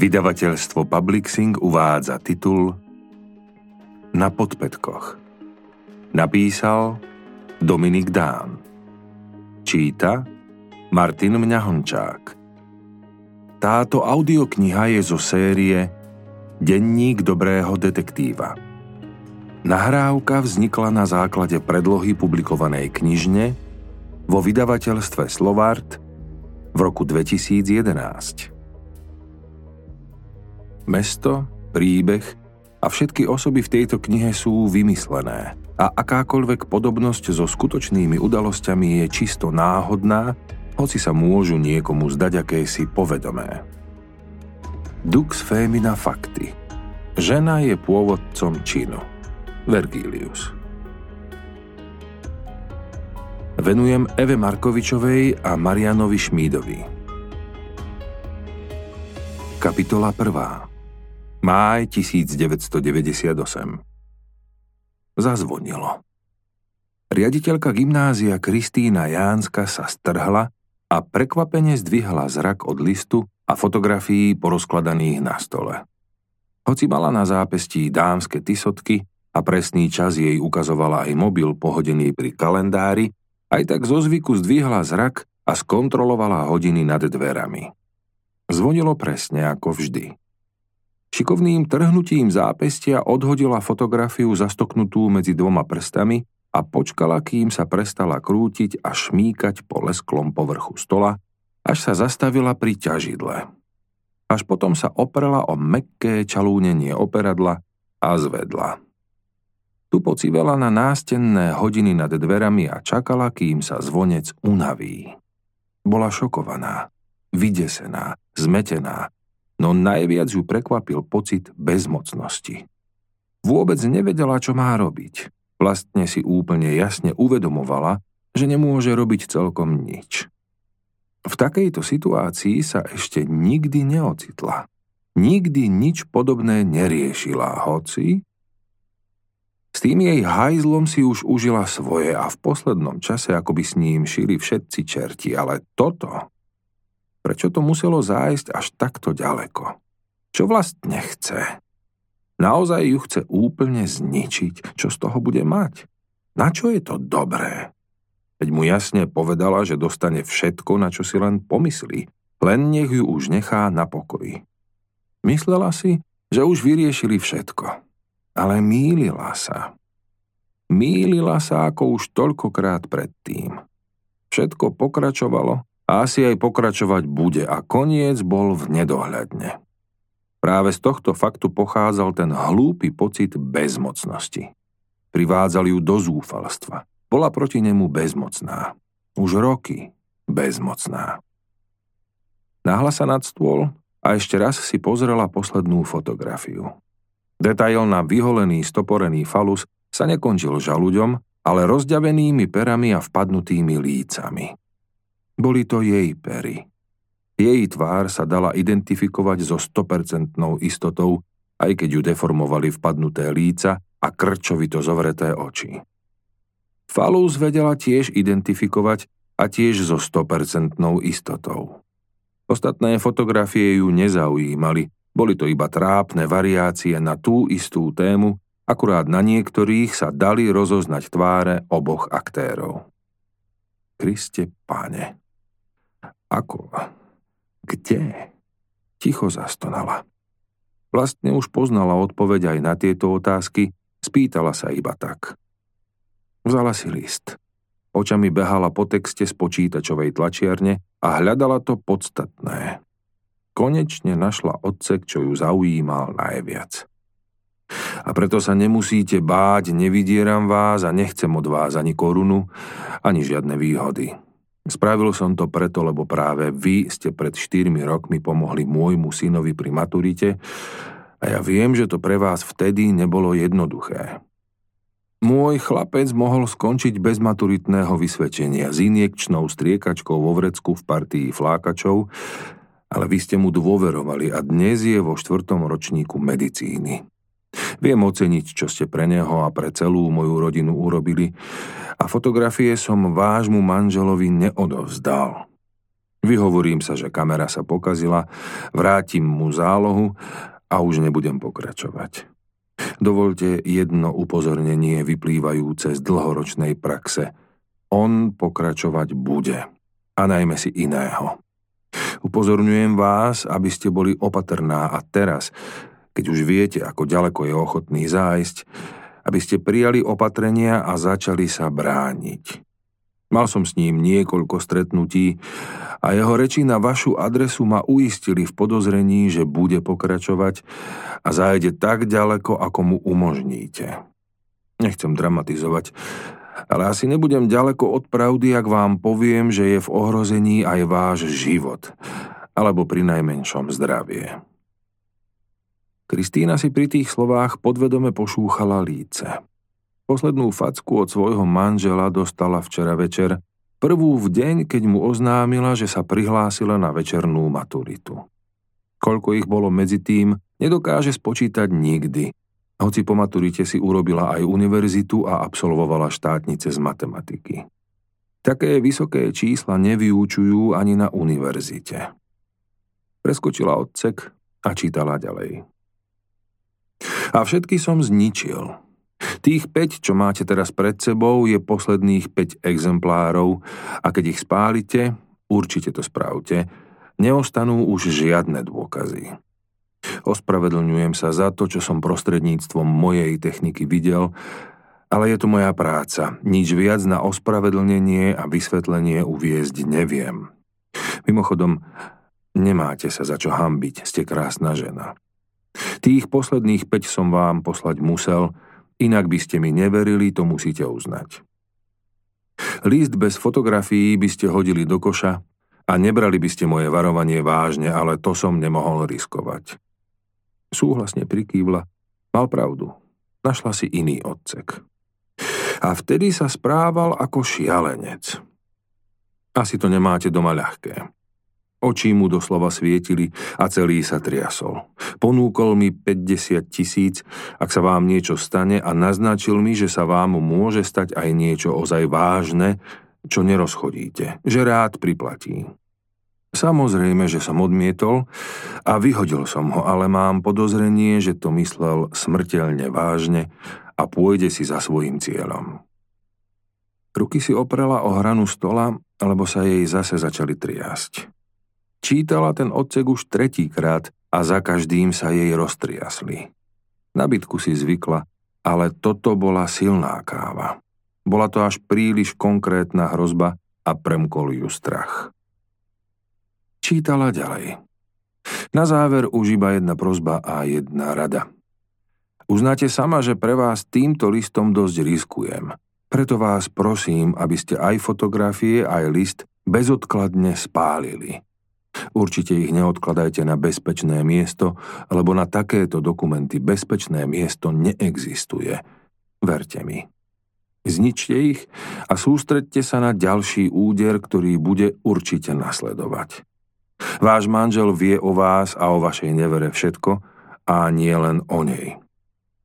Vydavateľstvo Publixing uvádza titul Na podpetkoch. Napísal Dominik Dán. Číta Martin Mňahončák. Táto audiokniha je zo série Denník dobrého detektíva. Nahrávka vznikla na základe predlohy publikovanej knižne vo vydavateľstve Slovart v roku 2011. Mesto, príbeh a všetky osoby v tejto knihe sú vymyslené a akákoľvek podobnosť so skutočnými udalosťami je čisto náhodná, hoci sa môžu niekomu zdať akési povedomé. Dux Femina Fakty Žena je pôvodcom činu. Vergilius Venujem Eve Markovičovej a Marianovi Šmídovi. Kapitola 1. Máj 1998 Zazvonilo. Riaditeľka gymnázia Kristína Jánska sa strhla a prekvapene zdvihla zrak od listu a fotografií porozkladaných na stole. Hoci mala na zápestí dámske tisotky a presný čas jej ukazovala aj mobil pohodený pri kalendári, aj tak zo zvyku zdvihla zrak a skontrolovala hodiny nad dverami. Zvonilo presne ako vždy. Šikovným trhnutím zápestia odhodila fotografiu zastoknutú medzi dvoma prstami a počkala, kým sa prestala krútiť a šmíkať po lesklom povrchu stola, až sa zastavila pri ťažidle. Až potom sa oprela o mekké čalúnenie operadla a zvedla. Tu pocivela na nástenné hodiny nad dverami a čakala, kým sa zvonec unaví. Bola šokovaná, vydesená, zmetená no najviac ju prekvapil pocit bezmocnosti. Vôbec nevedela, čo má robiť. Vlastne si úplne jasne uvedomovala, že nemôže robiť celkom nič. V takejto situácii sa ešte nikdy neocitla. Nikdy nič podobné neriešila, hoci... S tým jej hajzlom si už užila svoje a v poslednom čase akoby s ním šili všetci čerti, ale toto Prečo to muselo zájsť až takto ďaleko? Čo vlastne chce? Naozaj ju chce úplne zničiť, čo z toho bude mať? Na čo je to dobré? Veď mu jasne povedala, že dostane všetko, na čo si len pomyslí, len nech ju už nechá na pokoji. Myslela si, že už vyriešili všetko. Ale mýlila sa. Mýlila sa ako už toľkokrát predtým. Všetko pokračovalo a asi aj pokračovať bude a koniec bol v nedohľadne. Práve z tohto faktu pochádzal ten hlúpy pocit bezmocnosti. Privádzal ju do zúfalstva. Bola proti nemu bezmocná. Už roky bezmocná. Náhla sa nad stôl a ešte raz si pozrela poslednú fotografiu. Detail na vyholený stoporený falus sa nekončil žaluďom, ale rozďavenými perami a vpadnutými lícami. Boli to jej pery. Jej tvár sa dala identifikovať so 100% istotou, aj keď ju deformovali vpadnuté líca a krčovito zovreté oči. Falus vedela tiež identifikovať a tiež so 100% istotou. Ostatné fotografie ju nezaujímali, boli to iba trápne variácie na tú istú tému, akurát na niektorých sa dali rozoznať tváre oboch aktérov. Kriste páne. Ako? Kde? Ticho zastonala. Vlastne už poznala odpoveď aj na tieto otázky, spýtala sa iba tak. Vzala si list. Očami behala po texte z počítačovej tlačiarne a hľadala to podstatné. Konečne našla odsek, čo ju zaujímal najviac. A preto sa nemusíte báť, nevydieram vás a nechcem od vás ani korunu, ani žiadne výhody. Spravil som to preto, lebo práve vy ste pred 4 rokmi pomohli môjmu synovi pri maturite a ja viem, že to pre vás vtedy nebolo jednoduché. Môj chlapec mohol skončiť bez maturitného vysvedčenia s injekčnou striekačkou vo vrecku v partii flákačov, ale vy ste mu dôverovali a dnes je vo štvrtom ročníku medicíny. Viem oceniť, čo ste pre neho a pre celú moju rodinu urobili a fotografie som vášmu manželovi neodovzdal. Vyhovorím sa, že kamera sa pokazila, vrátim mu zálohu a už nebudem pokračovať. Dovolte jedno upozornenie vyplývajúce z dlhoročnej praxe. On pokračovať bude. A najmä si iného. Upozorňujem vás, aby ste boli opatrná a teraz, keď už viete, ako ďaleko je ochotný zájsť, aby ste prijali opatrenia a začali sa brániť. Mal som s ním niekoľko stretnutí a jeho reči na vašu adresu ma uistili v podozrení, že bude pokračovať a zájde tak ďaleko, ako mu umožníte. Nechcem dramatizovať, ale asi nebudem ďaleko od pravdy, ak vám poviem, že je v ohrození aj váš život, alebo pri najmenšom zdravie. Kristína si pri tých slovách podvedome pošúchala líce. Poslednú facku od svojho manžela dostala včera večer, prvú v deň, keď mu oznámila, že sa prihlásila na večernú maturitu. Koľko ich bolo medzi tým, nedokáže spočítať nikdy, hoci po maturite si urobila aj univerzitu a absolvovala štátnice z matematiky. Také vysoké čísla nevyučujú ani na univerzite. Preskočila odsek a čítala ďalej. A všetky som zničil – Tých 5, čo máte teraz pred sebou, je posledných 5 exemplárov a keď ich spálite, určite to spravte, neostanú už žiadne dôkazy. Ospravedlňujem sa za to, čo som prostredníctvom mojej techniky videl, ale je to moja práca. Nič viac na ospravedlnenie a vysvetlenie uviezť neviem. Mimochodom, nemáte sa za čo hambiť, ste krásna žena. Tých posledných 5 som vám poslať musel, Inak by ste mi neverili, to musíte uznať. List bez fotografií by ste hodili do koša a nebrali by ste moje varovanie vážne, ale to som nemohol riskovať. Súhlasne prikývla. Mal pravdu. Našla si iný odsek. A vtedy sa správal ako šialenec. Asi to nemáte doma ľahké. Očí mu doslova svietili a celý sa triasol. Ponúkol mi 50 tisíc, ak sa vám niečo stane a naznačil mi, že sa vám môže stať aj niečo ozaj vážne, čo nerozchodíte, že rád priplatí. Samozrejme, že som odmietol a vyhodil som ho, ale mám podozrenie, že to myslel smrteľne vážne a pôjde si za svojim cieľom. Ruky si oprela o hranu stola, alebo sa jej zase začali triasť. Čítala ten odsek už tretíkrát a za každým sa jej roztriasli. Na bytku si zvykla, ale toto bola silná káva. Bola to až príliš konkrétna hrozba a premkol ju strach. Čítala ďalej. Na záver už iba jedna prozba a jedna rada. Uznáte sama, že pre vás týmto listom dosť riskujem. Preto vás prosím, aby ste aj fotografie, aj list bezodkladne spálili. Určite ich neodkladajte na bezpečné miesto, lebo na takéto dokumenty bezpečné miesto neexistuje. Verte mi. Zničte ich a sústredte sa na ďalší úder, ktorý bude určite nasledovať. Váš manžel vie o vás a o vašej nevere všetko a nie len o nej.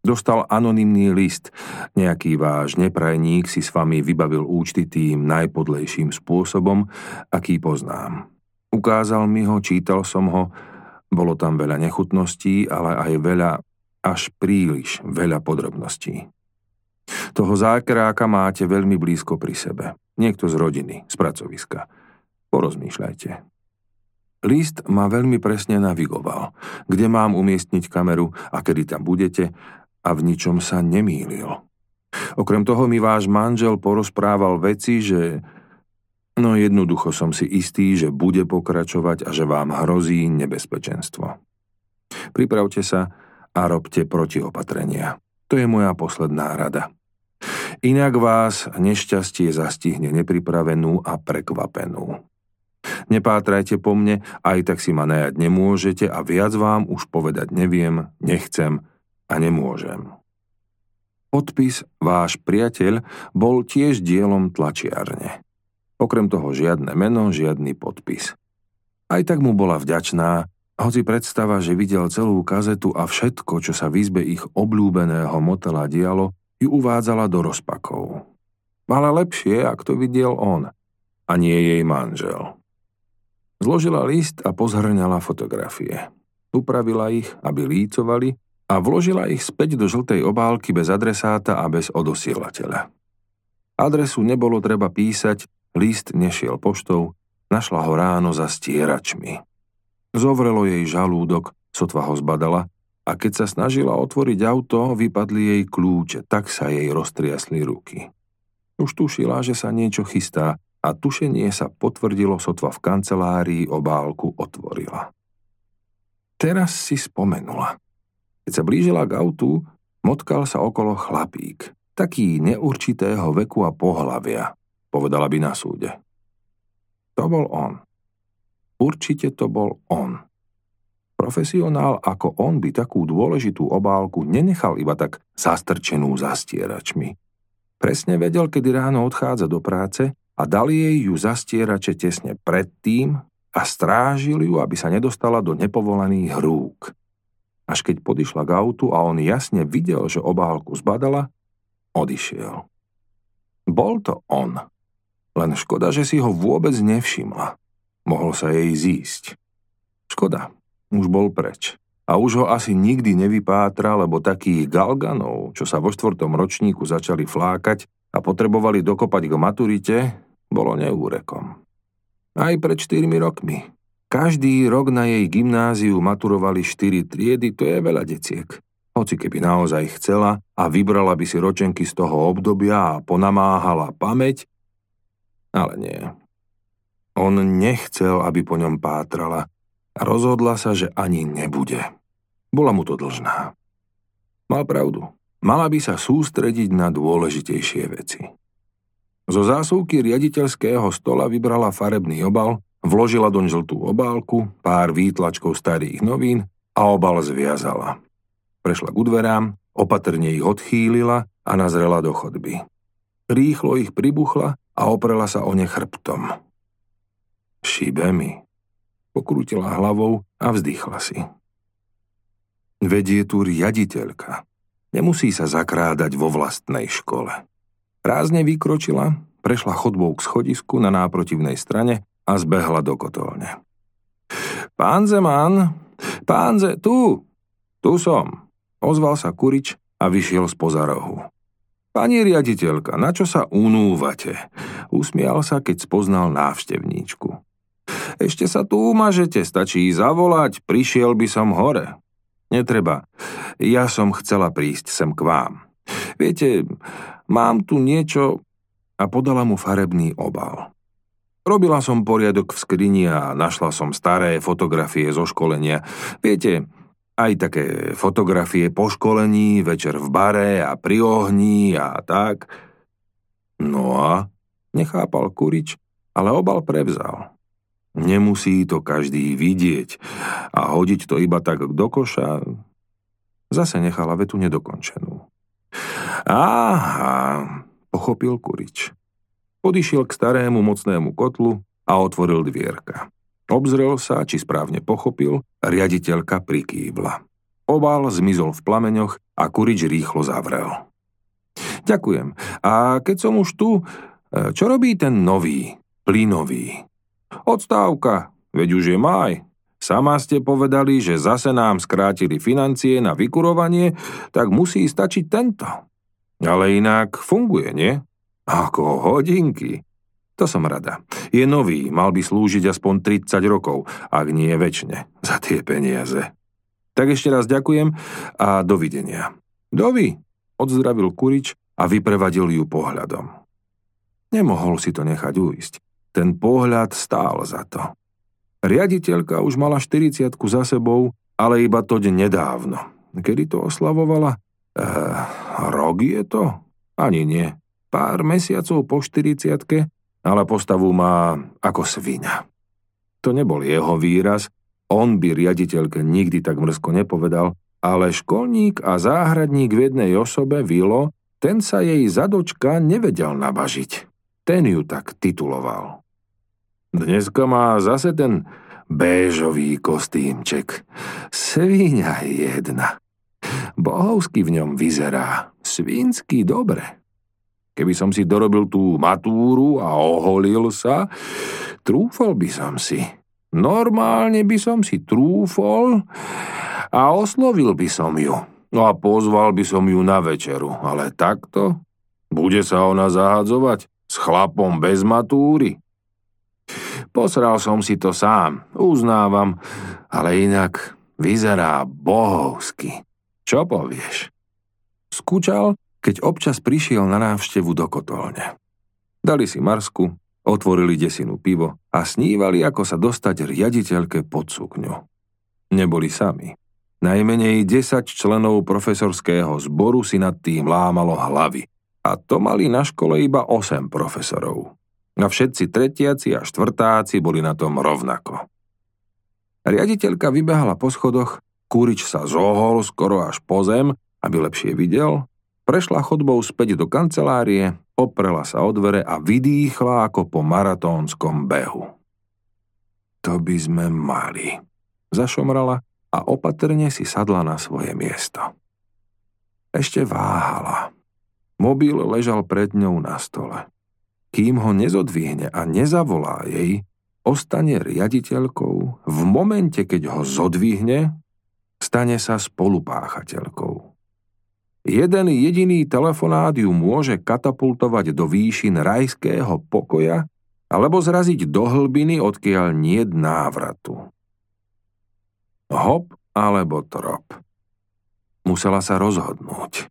Dostal anonymný list. Nejaký váš neprajník si s vami vybavil účty tým najpodlejším spôsobom, aký poznám. Ukázal mi ho, čítal som ho, bolo tam veľa nechutností, ale aj veľa, až príliš veľa podrobností. Toho zákráka máte veľmi blízko pri sebe. Niekto z rodiny, z pracoviska. Porozmýšľajte. List ma veľmi presne navigoval, kde mám umiestniť kameru a kedy tam budete a v ničom sa nemýlil. Okrem toho mi váš manžel porozprával veci, že No jednoducho som si istý, že bude pokračovať a že vám hrozí nebezpečenstvo. Pripravte sa a robte protiopatrenia. To je moja posledná rada. Inak vás nešťastie zastihne nepripravenú a prekvapenú. Nepátrajte po mne, aj tak si ma najať nemôžete a viac vám už povedať neviem, nechcem a nemôžem. Podpis Váš priateľ bol tiež dielom tlačiarne. Okrem toho žiadne meno, žiadny podpis. Aj tak mu bola vďačná, hoci predstava, že videl celú kazetu a všetko, čo sa v izbe ich obľúbeného motela dialo, ju uvádzala do rozpakov. Ale lepšie, ak to videl on, a nie jej manžel. Zložila list a pozhrňala fotografie. Upravila ich, aby lícovali a vložila ich späť do žltej obálky bez adresáta a bez odosielateľa. Adresu nebolo treba písať, list nešiel poštou, našla ho ráno za stieračmi. Zovrelo jej žalúdok, sotva ho zbadala a keď sa snažila otvoriť auto, vypadli jej kľúče, tak sa jej roztriasli ruky. Už tušila, že sa niečo chystá a tušenie sa potvrdilo sotva v kancelárii obálku otvorila. Teraz si spomenula. Keď sa blížila k autu, motkal sa okolo chlapík, taký neurčitého veku a pohlavia, povedala by na súde. To bol on. Určite to bol on. Profesionál ako on by takú dôležitú obálku nenechal iba tak zastrčenú zastieračmi. Presne vedel, kedy ráno odchádza do práce a dali jej ju zastierače tesne predtým a strážil ju, aby sa nedostala do nepovolených rúk. Až keď podišla k autu a on jasne videl, že obálku zbadala, odišiel. Bol to on. Len škoda, že si ho vôbec nevšimla. Mohol sa jej zísť. Škoda, už bol preč a už ho asi nikdy nevypátra, lebo takých galganov, čo sa vo štvrtom ročníku začali flákať a potrebovali dokopať k maturite, bolo neúrekom. Aj pred 4 rokmi. Každý rok na jej gymnáziu maturovali 4 triedy, to je veľa deciek. Hoci keby naozaj chcela a vybrala by si ročenky z toho obdobia a ponamáhala pamäť, ale nie. On nechcel, aby po ňom pátrala, a rozhodla sa, že ani nebude. Bola mu to dlžná. Mal pravdu. Mala by sa sústrediť na dôležitejšie veci. Zo zásuvky riaditeľského stola vybrala farebný obal, vložila doň žltú obálku, pár výtlačkov starých novín a obal zviazala. Prešla k dverám, opatrne ich odchýlila a nazrela do chodby. Rýchlo ich pribuchla a oprela sa o ne chrbtom. Šibe mi, Pokrútila hlavou a vzdychla si. Vedie tu riaditeľka. Nemusí sa zakrádať vo vlastnej škole. Rázne vykročila, prešla chodbou k schodisku na náprotivnej strane a zbehla do kotolne. Pán Zeman, pán Ze, tu, tu som, ozval sa Kurič a vyšiel z rohu. Pani riaditeľka, na čo sa unúvate? Usmial sa, keď spoznal návštevníčku. Ešte sa tu umažete, stačí zavolať, prišiel by som hore. Netreba. Ja som chcela prísť sem k vám. Viete, mám tu niečo... A podala mu farebný obal. Robila som poriadok v skrini a našla som staré fotografie zo školenia. Viete, aj také fotografie po školení, večer v bare a pri ohni a tak. No a nechápal Kurič, ale obal prevzal. Nemusí to každý vidieť a hodiť to iba tak do koša. Zase nechala vetu nedokončenú. Aha, pochopil Kurič. Podišiel k starému mocnému kotlu a otvoril dvierka. Obzrel sa, či správne pochopil, riaditeľka prikývla. Obal zmizol v plameňoch a Kurič rýchlo zavrel. Ďakujem. A keď som už tu, čo robí ten nový, plynový? Odstávka, veď už je maj. Sama ste povedali, že zase nám skrátili financie na vykurovanie, tak musí stačiť tento. Ale inak funguje, nie? Ako hodinky. To som rada. Je nový, mal by slúžiť aspoň 30 rokov, ak nie väčšine, za tie peniaze. Tak ešte raz ďakujem a dovidenia. Dovi, odzdravil Kurič a vyprevadil ju pohľadom. Nemohol si to nechať uísť. Ten pohľad stál za to. Riaditeľka už mala 40 za sebou, ale iba to nedávno. Kedy to oslavovala? Eh, rok je to? Ani nie. Pár mesiacov po 40 ale postavu má ako svina. To nebol jeho výraz, on by riaditeľke nikdy tak mrzko nepovedal, ale školník a záhradník v jednej osobe, Vilo, ten sa jej zadočka nevedel nabažiť. Ten ju tak tituloval. Dneska má zase ten béžový kostýmček. Svíňa jedna. Bohovsky v ňom vyzerá. Svínsky dobre. Keby som si dorobil tú matúru a oholil sa, trúfal by som si. Normálne by som si trúfol a oslovil by som ju. No a pozval by som ju na večeru. Ale takto? Bude sa ona zahadzovať s chlapom bez matúry? Posral som si to sám, uznávam, ale inak vyzerá bohovsky. Čo povieš? Skúčal, keď občas prišiel na návštevu do kotolne. Dali si marsku, Otvorili desinu pivo a snívali, ako sa dostať riaditeľke pod sukňu. Neboli sami. Najmenej 10 členov profesorského zboru si nad tým lámalo hlavy. A to mali na škole iba 8 profesorov. A všetci tretiaci a štvrtáci boli na tom rovnako. Riaditeľka vybehala po schodoch, kúrič sa zohol skoro až po zem, aby lepšie videl, prešla chodbou späť do kancelárie oprela sa o dvere a vydýchla ako po maratónskom behu. To by sme mali. Zašomrala a opatrne si sadla na svoje miesto. Ešte váhala. Mobil ležal pred ňou na stole. Kým ho nezodvihne a nezavolá jej, ostane riaditeľkou, v momente, keď ho zodvihne, stane sa spolupáchateľkou. Jeden jediný telefonát ju môže katapultovať do výšin rajského pokoja alebo zraziť do hlbiny, odkiaľ nie návratu. Hop alebo trop. Musela sa rozhodnúť.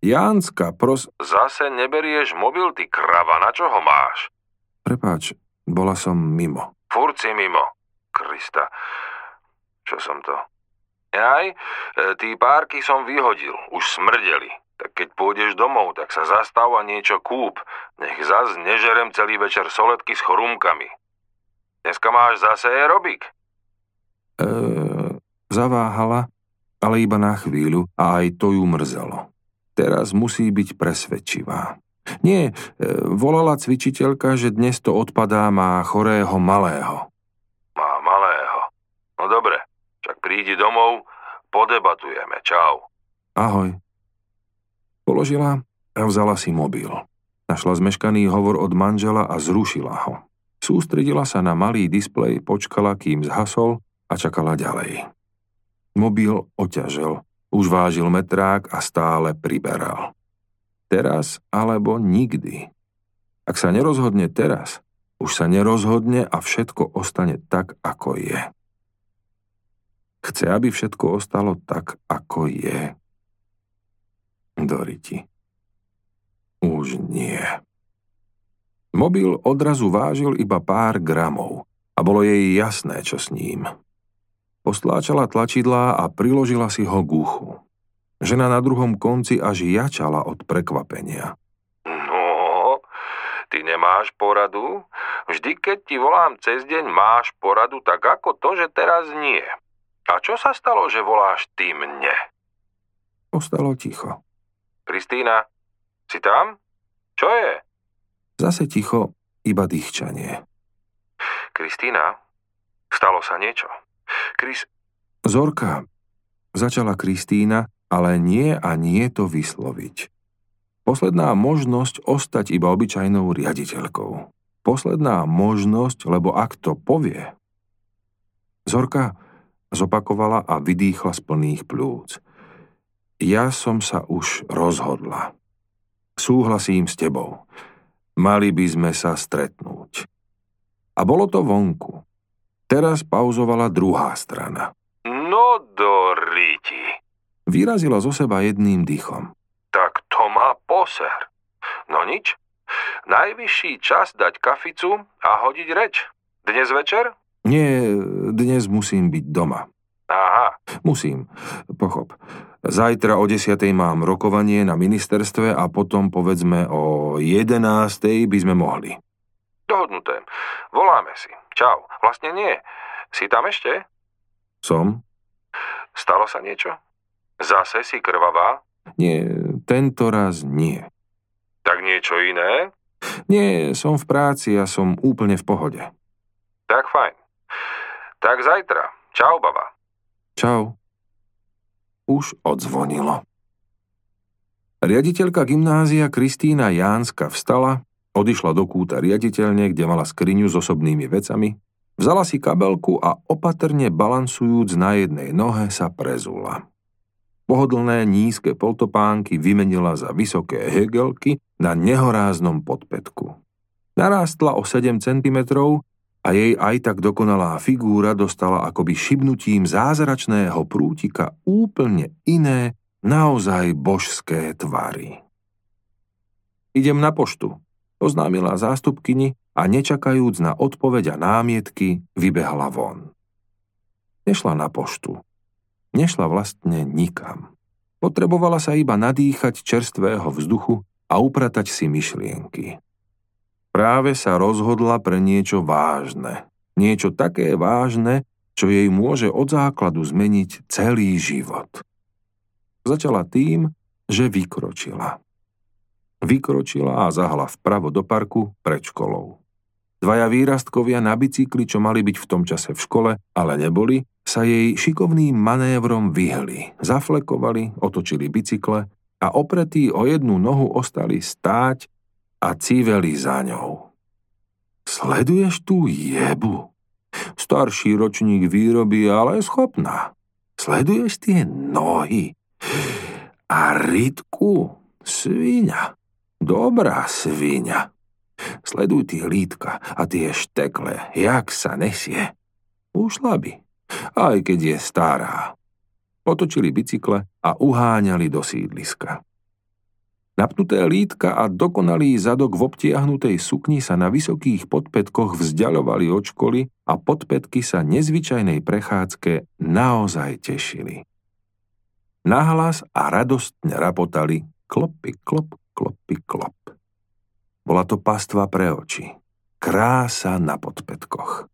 Jánska, pros... Zase neberieš mobil, ty krava, na čo ho máš? Prepáč, bola som mimo. Furt si mimo. Krista, čo som to? Aj, e, tí párky som vyhodil, už smrdeli. Tak keď pôjdeš domov, tak sa zastav a niečo kúp. Nech zas nežerem celý večer soletky s chrumkami. Dneska máš zase aerobik? E, zaváhala, ale iba na chvíľu a aj to ju mrzelo. Teraz musí byť presvedčivá. Nie, e, volala cvičiteľka, že dnes to odpadá má chorého malého. Má malého. No dobre, prídi domov, podebatujeme. Čau. Ahoj. Položila a vzala si mobil. Našla zmeškaný hovor od manžela a zrušila ho. Sústredila sa na malý displej, počkala, kým zhasol a čakala ďalej. Mobil oťažel, už vážil metrák a stále priberal. Teraz alebo nikdy. Ak sa nerozhodne teraz, už sa nerozhodne a všetko ostane tak, ako je. Chce, aby všetko ostalo tak, ako je. Doriti. Už nie. Mobil odrazu vážil iba pár gramov a bolo jej jasné, čo s ním. Postláčala tlačidlá a priložila si ho k uchu. Žena na druhom konci až jačala od prekvapenia. No, ty nemáš poradu? Vždy, keď ti volám cez deň, máš poradu tak ako to, že teraz nie. A čo sa stalo, že voláš ty mne? Ostalo ticho. Kristýna, si tam? Čo je? Zase ticho, iba dýchčanie. Kristýna, stalo sa niečo. Kris... Zorka, začala Kristýna, ale nie a nie to vysloviť. Posledná možnosť ostať iba obyčajnou riaditeľkou. Posledná možnosť, lebo ak to povie... Zorka, zopakovala a vydýchla z plných plúc. Ja som sa už rozhodla. Súhlasím s tebou. Mali by sme sa stretnúť. A bolo to vonku. Teraz pauzovala druhá strana. No do ríti. Vyrazila zo seba jedným dýchom. Tak to má poser. No nič. Najvyšší čas dať kaficu a hodiť reč. Dnes večer nie, dnes musím byť doma. Aha. Musím, pochop. Zajtra o 10. mám rokovanie na ministerstve a potom povedzme o 11. by sme mohli. Dohodnuté. Voláme si. Čau. Vlastne nie. Si tam ešte? Som. Stalo sa niečo? Zase si krvavá? Nie, tento raz nie. Tak niečo iné? Nie, som v práci a som úplne v pohode. Tak fajn. Tak zajtra. Čau, baba. Čau. Už odzvonilo. Riaditeľka gymnázia Kristýna Jánska vstala, Odišla do kúta riaditeľne, kde mala skriňu s osobnými vecami, vzala si kabelku a opatrne balansujúc na jednej nohe sa prezula. Pohodlné nízke poltopánky vymenila za vysoké hegelky na nehoráznom podpetku. Narástla o 7 cm a jej aj tak dokonalá figúra dostala akoby šibnutím zázračného prútika úplne iné, naozaj božské tvary. Idem na poštu, oznámila zástupkyni a nečakajúc na odpoveď a námietky, vybehla von. Nešla na poštu. Nešla vlastne nikam. Potrebovala sa iba nadýchať čerstvého vzduchu a upratať si myšlienky. Práve sa rozhodla pre niečo vážne. Niečo také vážne, čo jej môže od základu zmeniť celý život. Začala tým, že vykročila. Vykročila a zahla vpravo do parku pred školou. Dvaja výrastkovia na bicykli, čo mali byť v tom čase v škole, ale neboli, sa jej šikovným manévrom vyhli, zaflekovali, otočili bicykle a opretí o jednu nohu ostali stáť a cíveli za ňou. Sleduješ tú jebu? Starší ročník výroby, ale je schopná. Sleduješ tie nohy? A rytku? Svíňa. Dobrá svíňa. Sleduj tie lítka a tie štekle, jak sa nesie. Ušla by, aj keď je stará. Otočili bicykle a uháňali do sídliska. Napnuté lítka a dokonalý zadok v obtiahnutej sukni sa na vysokých podpetkoch vzdialovali od školy a podpetky sa nezvyčajnej prechádzke naozaj tešili. Nahlas a radostne rapotali klopy, klop, klopy, klop. Bola to pastva pre oči. Krása na podpetkoch.